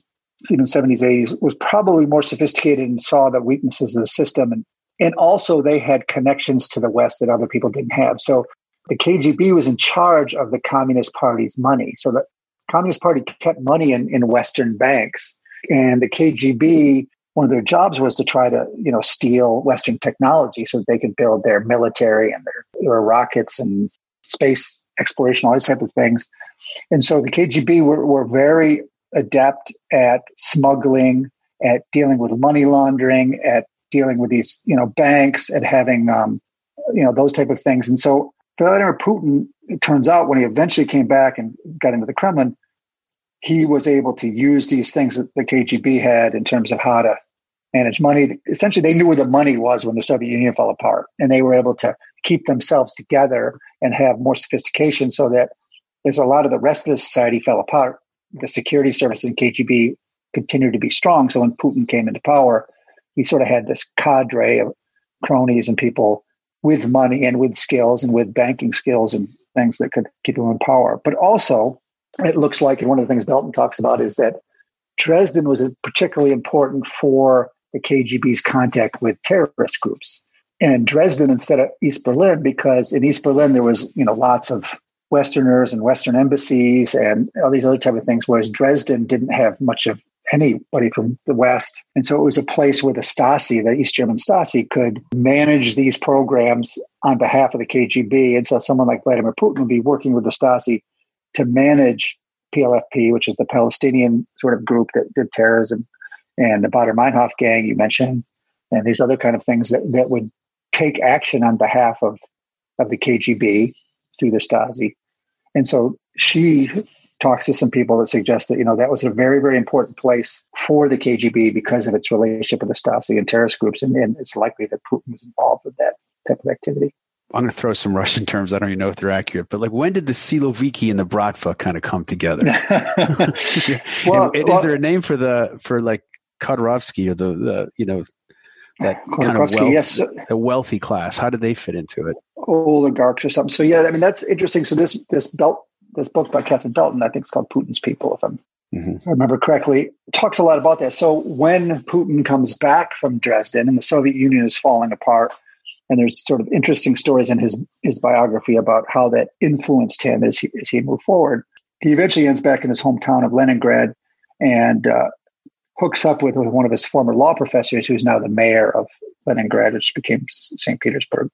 even 70s, 80s, was probably more sophisticated and saw the weaknesses of the system. And, and also they had connections to the West that other people didn't have. So the KGB was in charge of the Communist Party's money. So the Communist Party kept money in, in Western banks. And the KGB, one of their jobs was to try to, you know, steal Western technology so that they could build their military and their, their rockets and space exploration, all these type of things. And so the KGB were, were very adept at smuggling, at dealing with money laundering, at dealing with these, you know, banks, at having, um, you know, those type of things. And so Vladimir Putin, it turns out, when he eventually came back and got into the Kremlin, he was able to use these things that the KGB had in terms of how to manage money. Essentially, they knew where the money was when the Soviet Union fell apart, and they were able to keep themselves together and have more sophistication so that as a lot of the rest of the society fell apart, the security services and KGB continued to be strong. So when Putin came into power, he sort of had this cadre of cronies and people with money and with skills and with banking skills and things that could keep him in power. But also, it looks like, and one of the things Belton talks about is that Dresden was particularly important for the KGB's contact with terrorist groups. And Dresden instead of East Berlin, because in East Berlin there was, you know, lots of Westerners and Western embassies and all these other type of things, whereas Dresden didn't have much of anybody from the West. And so it was a place where the Stasi, the East German Stasi, could manage these programs on behalf of the KGB. And so someone like Vladimir Putin would be working with the Stasi to manage PLFP, which is the Palestinian sort of group that did terrorism, and the Baader Meinhof gang you mentioned, and these other kind of things that, that would take action on behalf of, of the KGB through the Stasi. And so she talks to some people that suggest that you know that was a very very important place for the KGB because of its relationship with the Stasi and terrorist groups, and, and it's likely that Putin was involved with that type of activity.
I'm going to throw some Russian terms. I don't even know if they're accurate, but like when did the Siloviki and the Bratva kind of come together? well, and, well, is there a name for the for like Khodorkovsky or the, the you know that kind of wealth, yes. the wealthy class? How did they fit into it?
Oligarchs or something. So yeah, I mean that's interesting. So this this belt this book by Catherine Belton, I think it's called Putin's People, if, I'm, mm-hmm. if I remember correctly, talks a lot about that. So when Putin comes back from Dresden and the Soviet Union is falling apart, and there's sort of interesting stories in his his biography about how that influenced him as he as he moved forward. He eventually ends back in his hometown of Leningrad and uh, hooks up with, with one of his former law professors, who's now the mayor of Leningrad, which became St. Petersburg,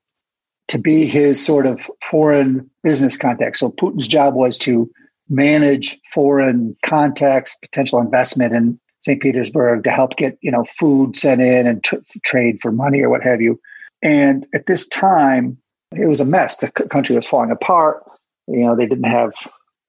to be his sort of foreign business contact. So Putin's job was to manage foreign contacts, potential investment in St. Petersburg to help get you know food sent in and t- trade for money or what have you. And at this time, it was a mess. The country was falling apart. You know, they didn't have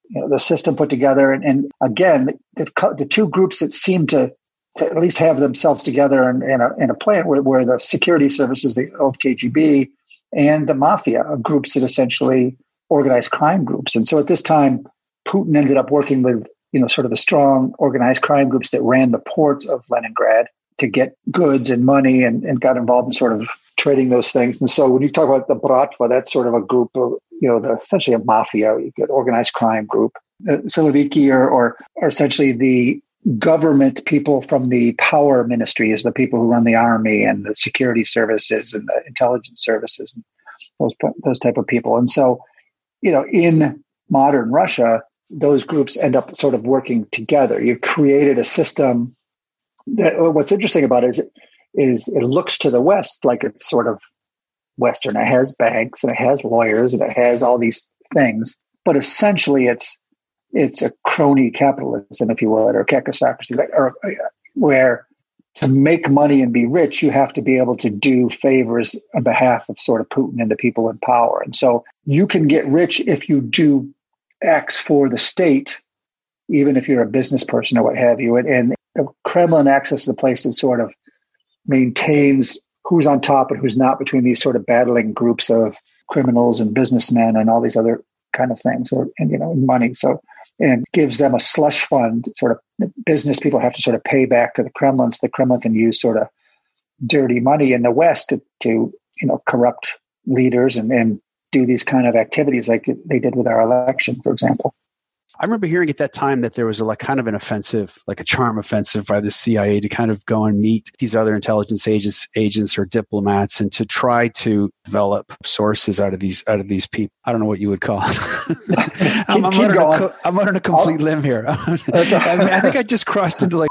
you know, the system put together. And, and again, the, the, two groups that seemed to, to at least have themselves together in, in, a, in a plan were, were the security services, the old KGB, and the mafia, uh, groups that essentially organized crime groups. And so at this time, Putin ended up working with you know sort of the strong organized crime groups that ran the ports of Leningrad to get goods and money and, and got involved in sort of trading those things. And so when you talk about the Bratva, that's sort of a group of, you know, the, essentially a mafia, you get organized crime group. The Siloviki are, or are essentially the government people from the power ministry is the people who run the army and the security services and the intelligence services and those those type of people and so you know in modern russia those groups end up sort of working together you've created a system Uh, what's interesting about it is is it looks to the West like it's sort of Western. It has banks and it has lawyers and it has all these things, but essentially it's it's a crony capitalism, if you will, or kakistocracy, or uh, where to make money and be rich, you have to be able to do favors on behalf of sort of Putin and the people in power. And so you can get rich if you do X for the state, even if you're a business person or what have you. And, and the Kremlin access the place that sort of maintains who's on top and who's not between these sort of battling groups of criminals and businessmen and all these other kind of things or and you know money so and gives them a slush fund. Sort of business people have to sort of pay back to the Kremlin, so the Kremlin can use sort of dirty money in the West to, to you know corrupt leaders and, and do these kind of activities like they did with our election, for example.
I remember hearing at that time that there was a like kind of an offensive, like a charm offensive by the CIA to kind of go and meet these other intelligence agents, agents or diplomats, and to try to develop sources out of these out of these people. I don't know what you would call. It. I'm, keep a, I'm a complete I'll, limb here. I, mean, I think I just crossed into like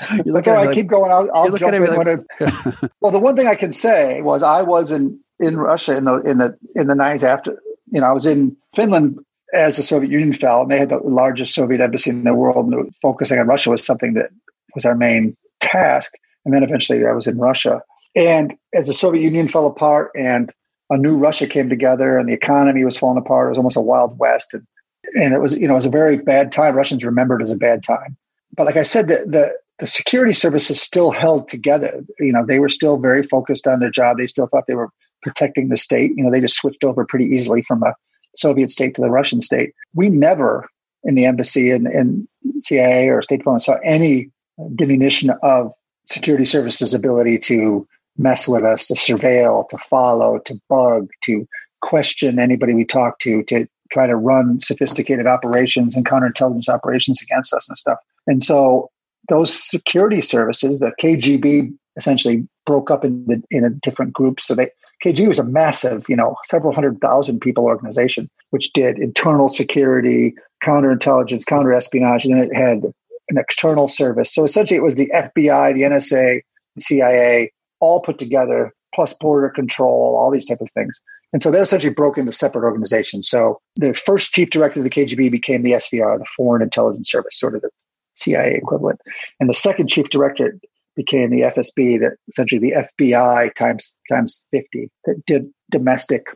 you look at I like, keep going. I'll, I'll jump in like, it, well, the one thing I can say was I was in in Russia in the in the in the nineties after you know I was in Finland as the Soviet Union fell, and they had the largest Soviet embassy in the world. And focusing on Russia was something that was our main task. And then eventually I was in Russia. And as the Soviet Union fell apart and a new Russia came together and the economy was falling apart, it was almost a wild west. And, and it was, you know, it was a very bad time. Russians remembered as a bad time. But like I said, the, the, the security services still held together. You know, they were still very focused on their job. They still thought they were protecting the state. You know, they just switched over pretty easily from a Soviet state to the Russian state. We never in the embassy and, CIA or State Department saw any diminution of security services ability to mess with us, to surveil, to follow, to bug, to question anybody we talk to, to try to run sophisticated operations and counterintelligence operations against us and stuff. And so those security services, the KGB essentially broke up in the in a different groups. So they KG was a massive, you know, several hundred thousand people organization, which did internal security, counterintelligence, counterespionage, and then it had an external service. So essentially, it was the FBI, the NSA, the CIA, all put together, plus border control, all these type of things. And so they're essentially broke into separate organizations. So the first chief director of the KGB became the SVR, the Foreign Intelligence Service, sort of the CIA equivalent. And the second chief director became the FSB, that essentially the FBI times times fifty that did domestic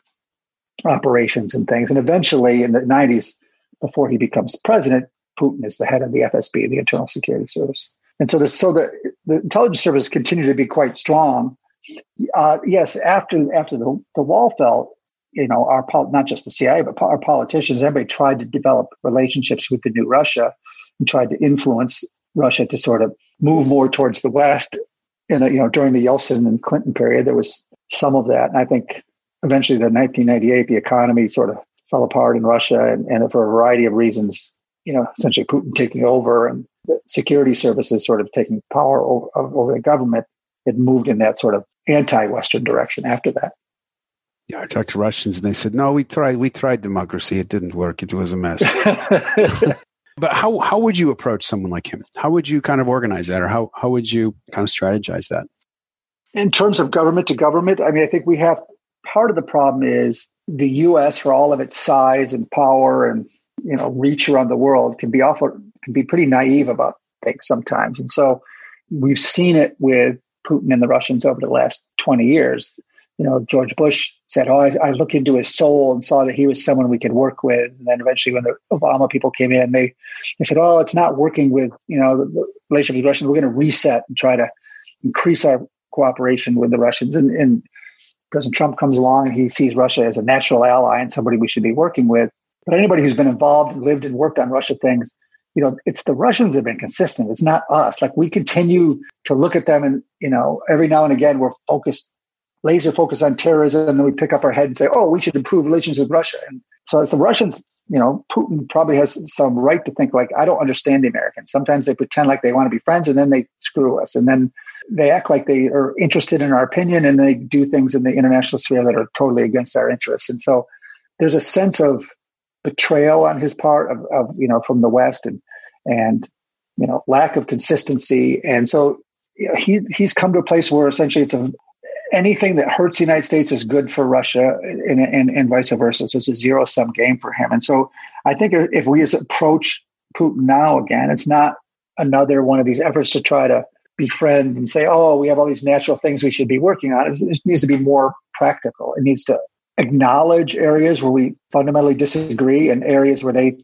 operations and things. And eventually, in the nineties, before he becomes president, Putin is the head of the FSB, the Internal Security Service. And so, the, so the, the intelligence service continued to be quite strong. Uh, yes, after after the, the wall fell, you know, our not just the CIA, but our politicians, everybody tried to develop relationships with the new Russia and tried to influence Russia to sort of move more towards the West. And, you know, during the Yeltsin and Clinton period, there was some of that. And I think eventually the 1998, the economy sort of fell apart in Russia and, and for a variety of reasons, you know, essentially Putin taking over and the security services sort of taking power over, over the government, it moved in that sort of anti-Western direction after that.
Yeah, I talked to Russians and they said, no, we tried, we tried democracy. It didn't work. It was a mess. But how how would you approach someone like him? How would you kind of organize that, or how how would you kind of strategize that?
In terms of government to government, I mean, I think we have part of the problem is the U.S. for all of its size and power and you know reach around the world can be awful can be pretty naive about things sometimes, and so we've seen it with Putin and the Russians over the last twenty years you know, George Bush said, "Oh, I, I looked into his soul and saw that he was someone we could work with." And then eventually, when the Obama people came in, they they said, "Oh, it's not working with you know the relationship with Russians. We're going to reset and try to increase our cooperation with the Russians." And, and President Trump comes along and he sees Russia as a natural ally and somebody we should be working with. But anybody who's been involved, lived, and worked on Russia things, you know, it's the Russians have been consistent. It's not us. Like we continue to look at them, and you know, every now and again we're focused laser focus on terrorism, and then we pick up our head and say, "Oh, we should improve relations with Russia." And so, if the Russians, you know, Putin probably has some right to think like, "I don't understand the Americans." Sometimes they pretend like they want to be friends, and then they screw us, and then they act like they are interested in our opinion, and they do things in the international sphere that are totally against our interests. And so, there's a sense of betrayal on his part of, of you know from the West, and and you know lack of consistency, and so you know, he he's come to a place where essentially it's a anything that hurts the United States is good for Russia and, and, and vice versa. So it's a zero sum game for him. And so I think if we approach Putin now again, it's not another one of these efforts to try to befriend and say, oh, we have all these natural things we should be working on. It needs to be more practical. It needs to acknowledge areas where we fundamentally disagree and areas where they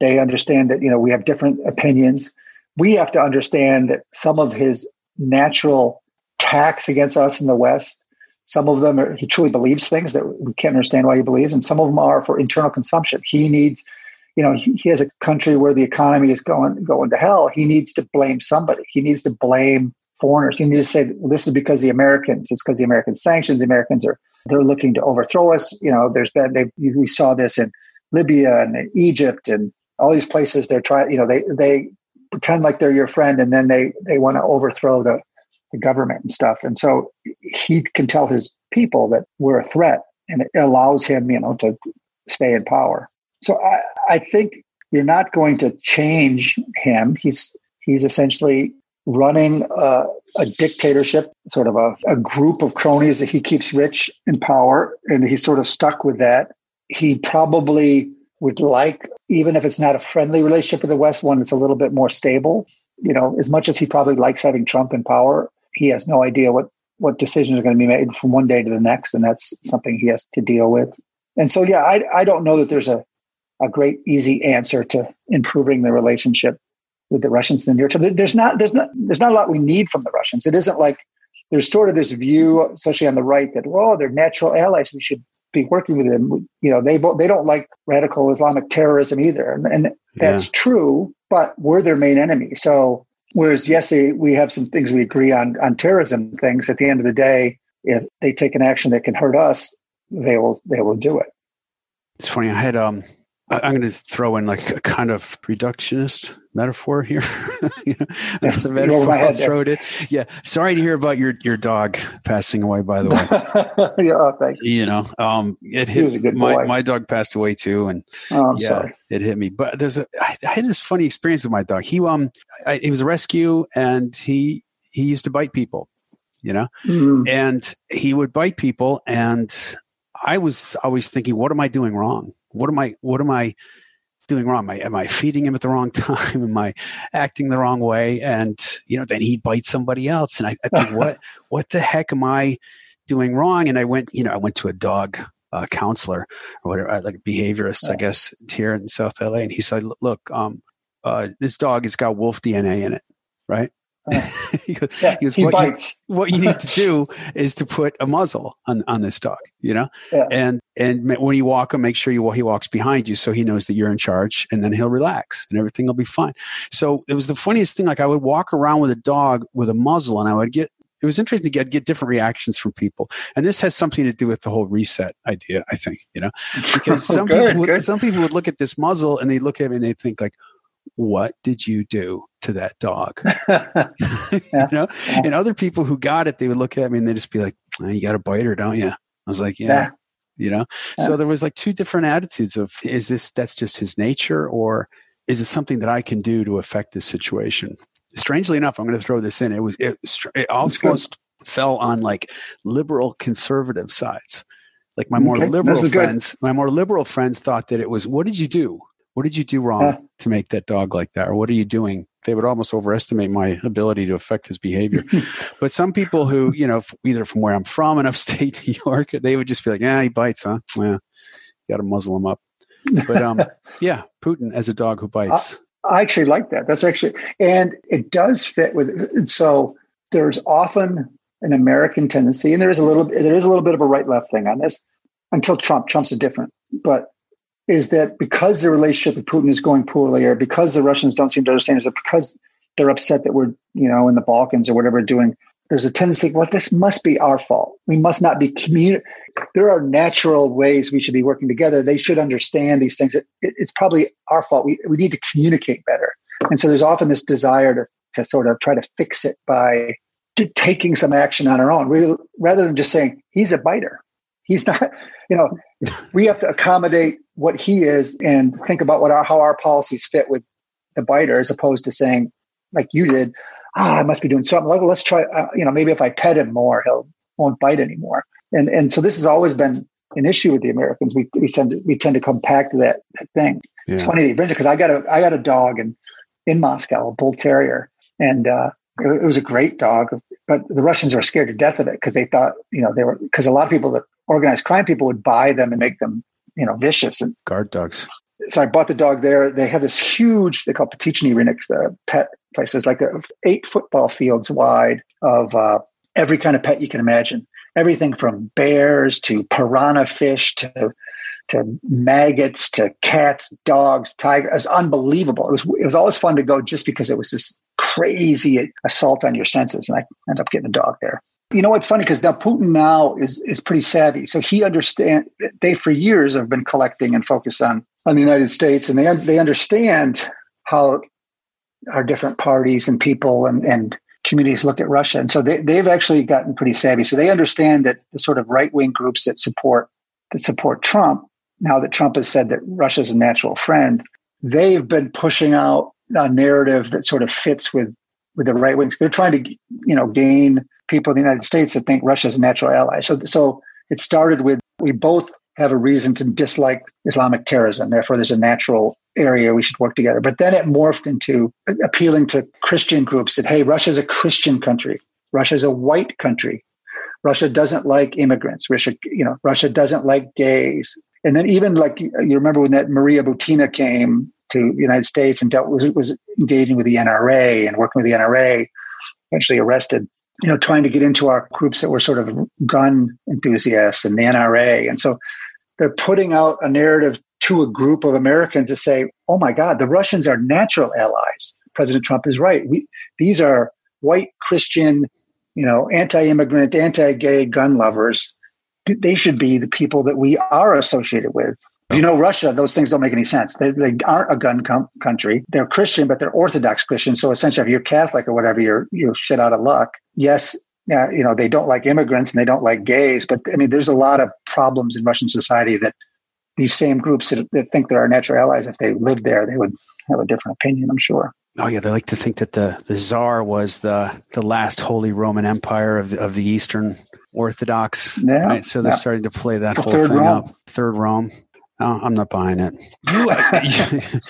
they understand that you know we have different opinions. We have to understand that some of his natural attacks against us in the West, Some of them are, he truly believes things that we can't understand why he believes, and some of them are for internal consumption. He needs, you know, he, he has a country where the economy is going going to hell. He needs to blame somebody. He needs to blame foreigners. He needs to say this is because the Americans. It's because the American sanctions. The Americans are they're looking to overthrow us. You know, there's been they we saw this in Libya and Egypt and all these places. They're trying. You know, they they pretend like they're your friend, and then they they want to overthrow the the government and stuff. And so he can tell his people that we're a threat, and it allows him, you know, to stay in power. So I, I think you're not going to change him. He's he's essentially running a, a dictatorship, sort of a, a group of cronies that he keeps rich in power, and he's sort of stuck with that. He probably would like, even if it's not a friendly relationship with the West, one that's a little bit more stable. You know, as much as he probably likes having Trump in power, he has no idea what what decisions are going to be made from one day to the next, and that's something he has to deal with. And so, yeah, I I don't know that there's a a great easy answer to improving the relationship with the Russians in the near term. There's not there's not there's not a lot we need from the Russians. It isn't like there's sort of this view, especially on the right, that well, they're natural allies. We should be working with them. You know, they they don't like radical Islamic terrorism either, and, and that's yeah. true. But we're their main enemy. So Whereas, yes, we have some things we agree on on terrorism things. At the end of the day, if they take an action that can hurt us, they will they will do it.
It's funny. I had um I'm going to throw in like a kind of reductionist metaphor here. you know, another metaphor. I'll throw it in. Yeah. Sorry to hear about your your dog passing away. By the
way. yeah. Oh, thanks.
You know, um, it hit my my dog passed away too, and
oh, yeah, sorry.
it hit me. But there's a I, I had this funny experience with my dog. He um, I, he was a rescue, and he he used to bite people. You know, mm. and he would bite people, and I was always thinking, what am I doing wrong? What am I? What am I doing wrong? Am I, am I feeding him at the wrong time? Am I acting the wrong way? And you know, then he bites somebody else, and I, I think, what what the heck am I doing wrong? And I went, you know, I went to a dog uh, counselor or whatever, uh, like a behaviorist, I guess, here in South LA, and he said, look, um, uh, this dog has got wolf DNA in it, right?
he goes, yeah, he goes he
what, bites. You, what you need to do is to put a muzzle on, on this dog, you know, yeah. and and when you walk him, make sure you he walks behind you so he knows that you're in charge, and then he'll relax and everything will be fine. So it was the funniest thing. Like I would walk around with a dog with a muzzle, and I would get it was interesting to get get different reactions from people, and this has something to do with the whole reset idea. I think you know because some good, people would, some people would look at this muzzle and they look at me and they think like, what did you do to that dog? you know, and other people who got it, they would look at me and they'd just be like, oh, "You got a biter, don't you?" I was like, "Yeah." yeah. You know, so there was like two different attitudes of is this that's just his nature or is it something that I can do to affect this situation? Strangely enough, I'm going to throw this in. It was it, it almost fell on like liberal conservative sides. Like my more okay. liberal friends, my more liberal friends thought that it was, what did you do? What did you do wrong to make that dog like that? Or what are you doing? They would almost overestimate my ability to affect his behavior. but some people who, you know, either from where I'm from in upstate New York, they would just be like, yeah, he bites, huh? Yeah, got to muzzle him up. But um, yeah, Putin as a dog who bites.
I, I actually like that. That's actually, and it does fit with. So there's often an American tendency, and there is a little, there is a little bit of a right left thing on this. Until Trump, Trump's a different, but is that because the relationship with Putin is going poorly, or because the Russians don't seem to understand, that because they're upset that we're, you know, in the Balkans or whatever doing, there's a tendency, well, this must be our fault. We must not be commun. There are natural ways we should be working together. They should understand these things. It, it, it's probably our fault. We, we need to communicate better. And so there's often this desire to, to sort of try to fix it by taking some action on our own, rather than just saying, he's a biter. He's not, you know, we have to accommodate what he is and think about what our, how our policies fit with the biter as opposed to saying, like you did, ah, I must be doing something. Like, let's try, uh, you know, maybe if I pet him more, he'll won't bite anymore. And and so this has always been an issue with the Americans. We we tend to we tend to come back to that, that thing. Yeah. It's funny because I got a I got a dog in in Moscow, a bull terrier, and uh, it, it was a great dog. But the Russians were scared to death of it because they thought you know they were because a lot of people that organized crime people would buy them and make them you know vicious and
guard dogs.
So I bought the dog there. They have this huge they call Petichny Rynok, the pet places, like eight football fields wide of uh, every kind of pet you can imagine. everything from bears to piranha fish to to maggots to cats, dogs, tigers. It was unbelievable. It was it was always fun to go just because it was this crazy assault on your senses, and I ended up getting a dog there. You know what's funny because now Putin now is is pretty savvy, so he understand. They for years have been collecting and focused on on the United States, and they they understand how our different parties and people and and communities look at Russia, and so they they've actually gotten pretty savvy. So they understand that the sort of right wing groups that support that support Trump now that Trump has said that Russia is a natural friend, they've been pushing out a narrative that sort of fits with with the right wing. They're trying to, you know, gain people in the United States that think Russia is a natural ally. So, so it started with we both have a reason to dislike Islamic terrorism. Therefore, there's a natural area we should work together. But then it morphed into appealing to Christian groups that, hey, Russia is a Christian country. Russia is a white country. Russia doesn't like immigrants. Russia, you know, Russia doesn't like gays. And then even like you remember when that Maria Butina came to the United States and dealt with, was engaging with the NRA and working with the NRA, eventually arrested, you know, trying to get into our groups that were sort of gun enthusiasts and the NRA. And so they're putting out a narrative to a group of Americans to say, oh my God, the Russians are natural allies. President Trump is right. We, these are white Christian, you know, anti-immigrant, anti-gay gun lovers they should be the people that we are associated with. You know, Russia, those things don't make any sense. They, they aren't a gun com- country. They're Christian, but they're Orthodox Christian. So essentially, if you're Catholic or whatever, you're you're shit out of luck. Yes, yeah, you know, they don't like immigrants and they don't like gays. But I mean, there's a lot of problems in Russian society that these same groups that, that think they're our natural allies, if they lived there, they would have a different opinion. I'm sure.
Oh yeah, they like to think that the the czar was the the last Holy Roman Empire of the, of the Eastern Orthodox. Yeah. Right? So they're yeah. starting to play that the whole thing Rome. up. Third Rome. No, I'm not buying it.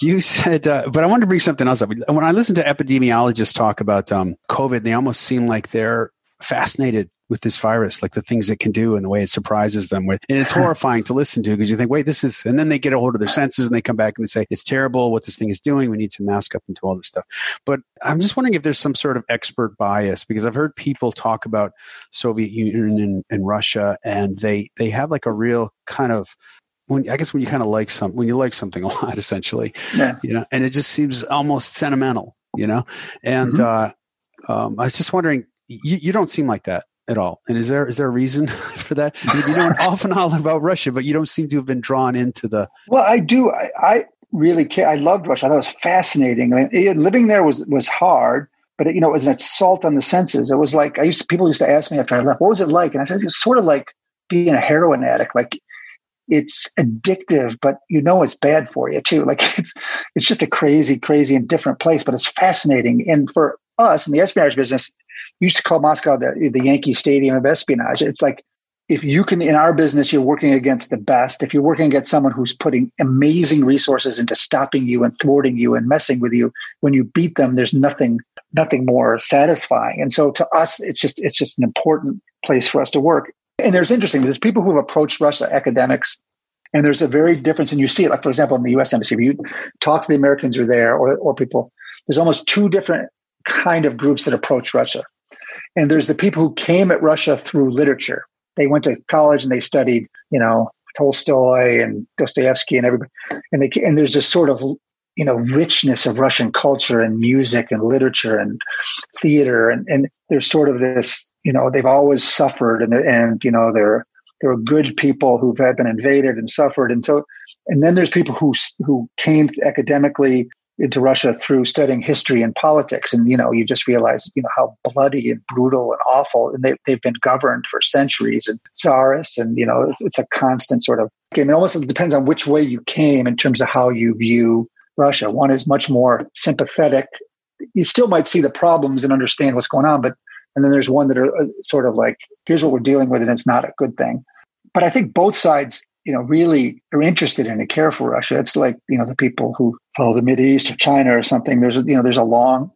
You, you, said, uh, but I wanted to bring something else up. When I listen to epidemiologists talk about um, COVID, they almost seem like they're fascinated with this virus, like the things it can do and the way it surprises them. With and it's horrifying to listen to because you think, wait, this is, and then they get a hold of their senses and they come back and they say, it's terrible what this thing is doing. We need to mask up and do all this stuff. But I'm just wondering if there's some sort of expert bias because I've heard people talk about Soviet Union and, and Russia, and they they have like a real kind of when I guess when you kind of like some when you like something a lot, essentially, yeah. you know, and it just seems almost sentimental, you know. And mm-hmm. uh, um, I was just wondering, you, you don't seem like that at all. And is there is there a reason for that? You know awful lot about Russia, but you don't seem to have been drawn into the.
Well, I do. I, I really care. I loved Russia. I thought it was fascinating. I mean, living there was was hard, but it, you know, it was an assault on the senses. It was like I used to, people used to ask me after I left, "What was it like?" And I said, "It's sort of like being a heroin addict. Like it's addictive, but you know it's bad for you too. Like it's it's just a crazy, crazy and different place, but it's fascinating. And for us in the espionage business, used to call Moscow the, the Yankee Stadium of espionage. It's like if you can in our business you're working against the best. If you're working against someone who's putting amazing resources into stopping you and thwarting you and messing with you when you beat them there's nothing nothing more satisfying. And so to us it's just it's just an important place for us to work. And there's interesting there's people who have approached russia academics and there's a very difference and you see it like for example in the us embassy. If you talk to the americans who are there or, or people there's almost two different kind of groups that approach russia and there's the people who came at Russia through literature. They went to college and they studied, you know, Tolstoy and Dostoevsky and everybody. And they and there's this sort of you know richness of Russian culture and music and literature and theater and and there's sort of this you know they've always suffered and and you know they're they're good people who've been invaded and suffered and so and then there's people who who came academically into Russia through studying history and politics. And, you know, you just realize, you know, how bloody and brutal and awful. And they, they've been governed for centuries and czarists. And, you know, it's, it's a constant sort of game. It almost depends on which way you came in terms of how you view Russia. One is much more sympathetic. You still might see the problems and understand what's going on, but, and then there's one that are uh, sort of like, here's what we're dealing with, and it's not a good thing. But I think both sides you know, really are interested in and care for Russia. It's like, you know, the people who follow the Middle East or China or something. There's you know, there's a long,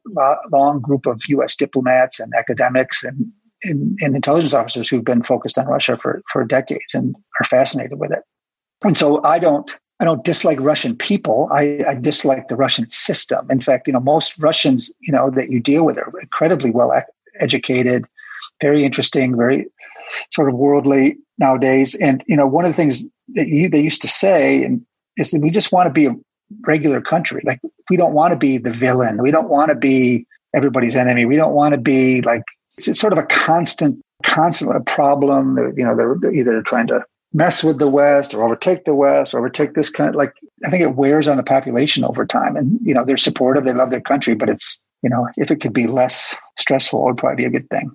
long group of U.S. diplomats and academics and, and, and intelligence officers who've been focused on Russia for, for decades and are fascinated with it. And so I don't, I don't dislike Russian people. I, I dislike the Russian system. In fact, you know, most Russians, you know, that you deal with are incredibly well educated,
very interesting, very sort of worldly nowadays. And you know, one of the things that you, they used to say and is that we just want to be a regular country. Like we don't want to be the villain. We don't want to be everybody's enemy. We don't want to be like it's sort of a constant, constant problem. You know, they're either trying to mess with the West or overtake the West or overtake this kind of like I think it wears on the population over time. And you know, they're supportive, they love their country, but it's you know, if it could be less stressful, it would probably be a good thing.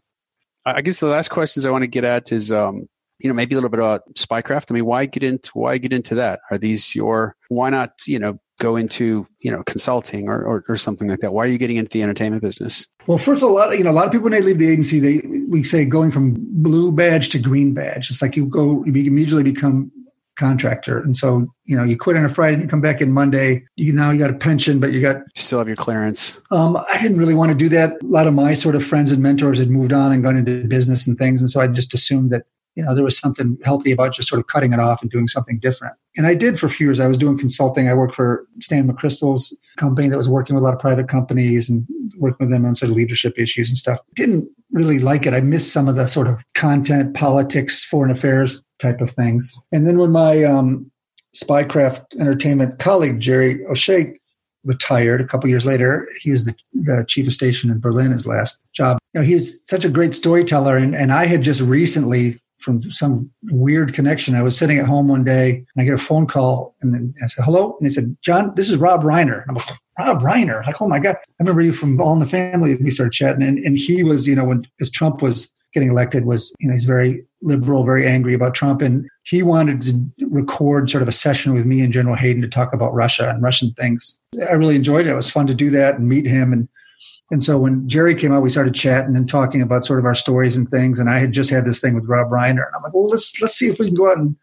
I guess the last questions I want to get at is um, you know, maybe a little bit about spycraft. I mean, why get into why get into that? Are these your why not, you know, go into you know consulting or, or, or, something like that? Why are you getting into the entertainment business?
Well, first of all, a lot of, you know a lot of people when they leave the agency, they we say going from blue badge to green badge. It's like you go you immediately become contractor, and so you know you quit on a Friday and you come back in Monday. You now you got a pension, but you got you
still have your clearance.
Um, I didn't really want to do that. A lot of my sort of friends and mentors had moved on and gone into business and things, and so I just assumed that you know, there was something healthy about just sort of cutting it off and doing something different. And I did for a few years. I was doing consulting. I worked for Stan McChrystal's company that was working with a lot of private companies and working with them on sort of leadership issues and stuff. Didn't really like it. I missed some of the sort of content, politics, foreign affairs type of things. And then when my um, Spycraft Entertainment colleague, Jerry O'Shea, retired a couple years later, he was the, the chief of station in Berlin, his last job. You know, he was such a great storyteller. And, and I had just recently from some weird connection. I was sitting at home one day and I get a phone call and then I said, hello. And they said, John, this is Rob Reiner. I'm like, Rob Reiner. Like, oh my God. I remember you from All in the Family. We started chatting. And, and he was, you know, when as Trump was getting elected was, you know, he's very liberal, very angry about Trump. And he wanted to record sort of a session with me and General Hayden to talk about Russia and Russian things. I really enjoyed it. It was fun to do that and meet him. And and so when Jerry came out, we started chatting and talking about sort of our stories and things. And I had just had this thing with Rob Reiner, and I'm like, well, let's let's see if we can go out and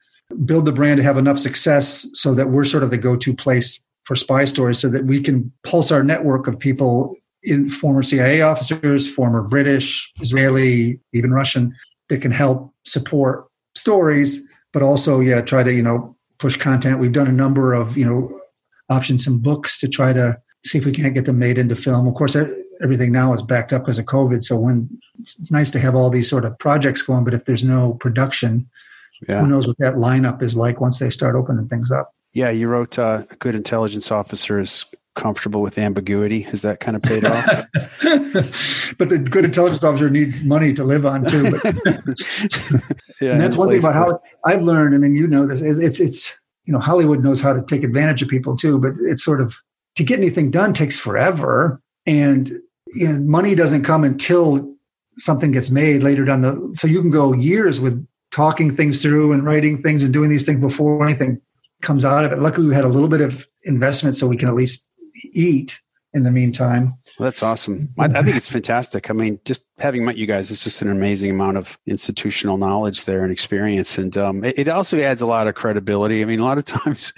build the brand to have enough success so that we're sort of the go-to place for spy stories, so that we can pulse our network of people in former CIA officers, former British, Israeli, even Russian, that can help support stories, but also yeah, try to you know push content. We've done a number of you know options and books to try to see if we can't get them made into film. Of course, everything now is backed up because of COVID. So when it's, it's, nice to have all these sort of projects going, but if there's no production, yeah. who knows what that lineup is like once they start opening things up.
Yeah, you wrote uh, a good intelligence officer is comfortable with ambiguity. Has that kind of paid off?
but the good intelligence officer needs money to live on too. yeah, and that's one thing about how I've learned. I mean, you know this. It's it's you know Hollywood knows how to take advantage of people too, but it's sort of to get anything done takes forever, and you know, money doesn't come until something gets made later down the. So you can go years with talking things through and writing things and doing these things before anything comes out of it. Luckily, we had a little bit of investment, so we can at least eat in the meantime.
Well, that's awesome. I, I, think it's fantastic. I mean, just having met you guys, it's just an amazing amount of institutional knowledge there and experience. And um, it, it, also adds a lot of credibility. I mean, a lot of times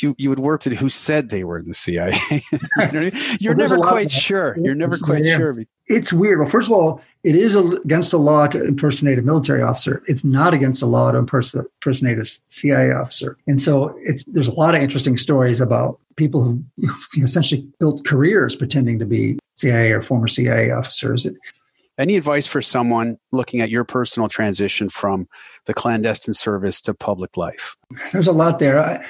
you, you would work with who said they were in the CIA. You're well, never quite sure. You're never quite yeah. sure.
It's weird. Well, first of all, it is against the law to impersonate a military officer. It's not against the law to impersonate a CIA officer. And so it's there's a lot of interesting stories about people who essentially built careers pretending to be CIA or former CIA officers.
Any advice for someone looking at your personal transition from the clandestine service to public life?
There's a lot there.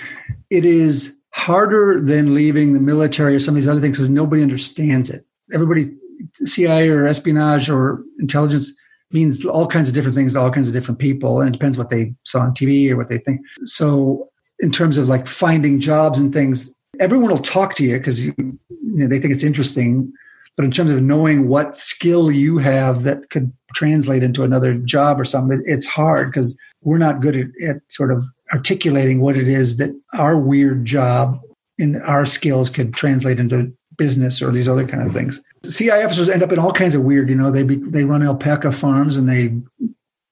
It is harder than leaving the military or some of these other things because nobody understands it. Everybody CIA or espionage or intelligence means all kinds of different things to all kinds of different people, and it depends what they saw on TV or what they think. So, in terms of like finding jobs and things, everyone will talk to you because you, you know, they think it's interesting. But in terms of knowing what skill you have that could translate into another job or something, it's hard because we're not good at, at sort of articulating what it is that our weird job and our skills could translate into business or these other kind of things. CIA officers end up in all kinds of weird. You know, they be, they run alpaca farms and they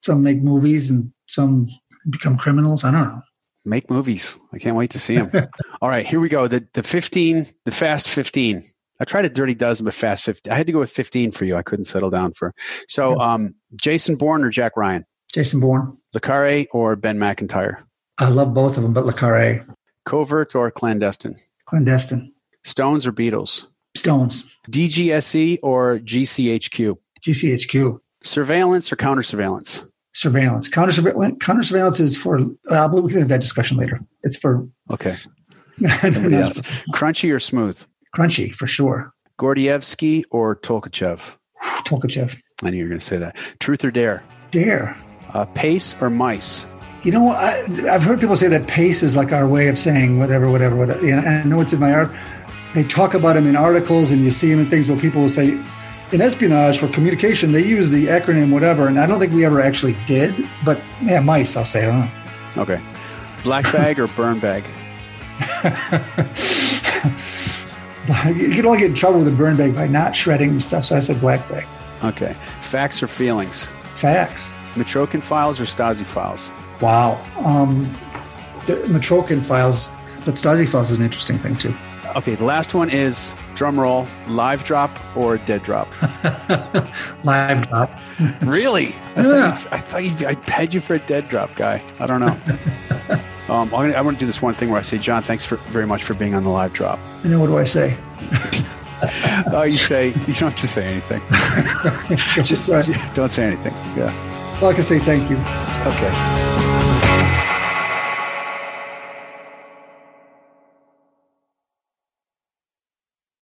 some make movies and some become criminals. I don't know.
Make movies. I can't wait to see them. all right, here we go. The the fifteen, the fast fifteen. I tried a dirty dozen, but fast fifteen. I had to go with fifteen for you. I couldn't settle down for. So, um, Jason Bourne or Jack Ryan?
Jason Bourne.
Le Carre or Ben Macintyre?
I love both of them, but Le Carre.
Covert or clandestine?
Clandestine.
Stones or Beatles?
Stones.
DGSE or GCHQ?
GCHQ.
Surveillance or counter surveillance?
Surveillance. Counter surveillance is for. Uh, we can have that discussion later. It's for.
Okay. Somebody else. Crunchy or smooth?
Crunchy for sure.
Gordievsky or Tolkachev?
Tolkachev.
I knew you were going to say that. Truth or dare?
Dare.
Uh, pace or mice?
You know, I, have heard people say that pace is like our way of saying whatever, whatever, whatever. And I know it's in my art. They talk about them in articles and you see them in things where people will say, in espionage for communication, they use the acronym whatever. And I don't think we ever actually did, but yeah, mice, I'll say. I don't know.
Okay. Black bag or burn bag?
you can only get in trouble with a burn bag by not shredding and stuff. So I said black bag.
Okay. Facts or feelings?
Facts.
Mitrokhin files or Stasi files?
Wow. Um, the Mitrokhin files, but Stasi files is an interesting thing too.
Okay, the last one is drum roll, live drop or dead drop?
live drop.
really? I
yeah.
Thought I thought you'd, I'd ped you for a dead drop guy. I don't know. um, I'm gonna, want to do this one thing where I say, John, thanks for, very much for being on the live drop.
And then what do I say?
oh, you say, you don't have to say anything. Just don't say anything. Yeah.
Well, I can say thank you.
Okay.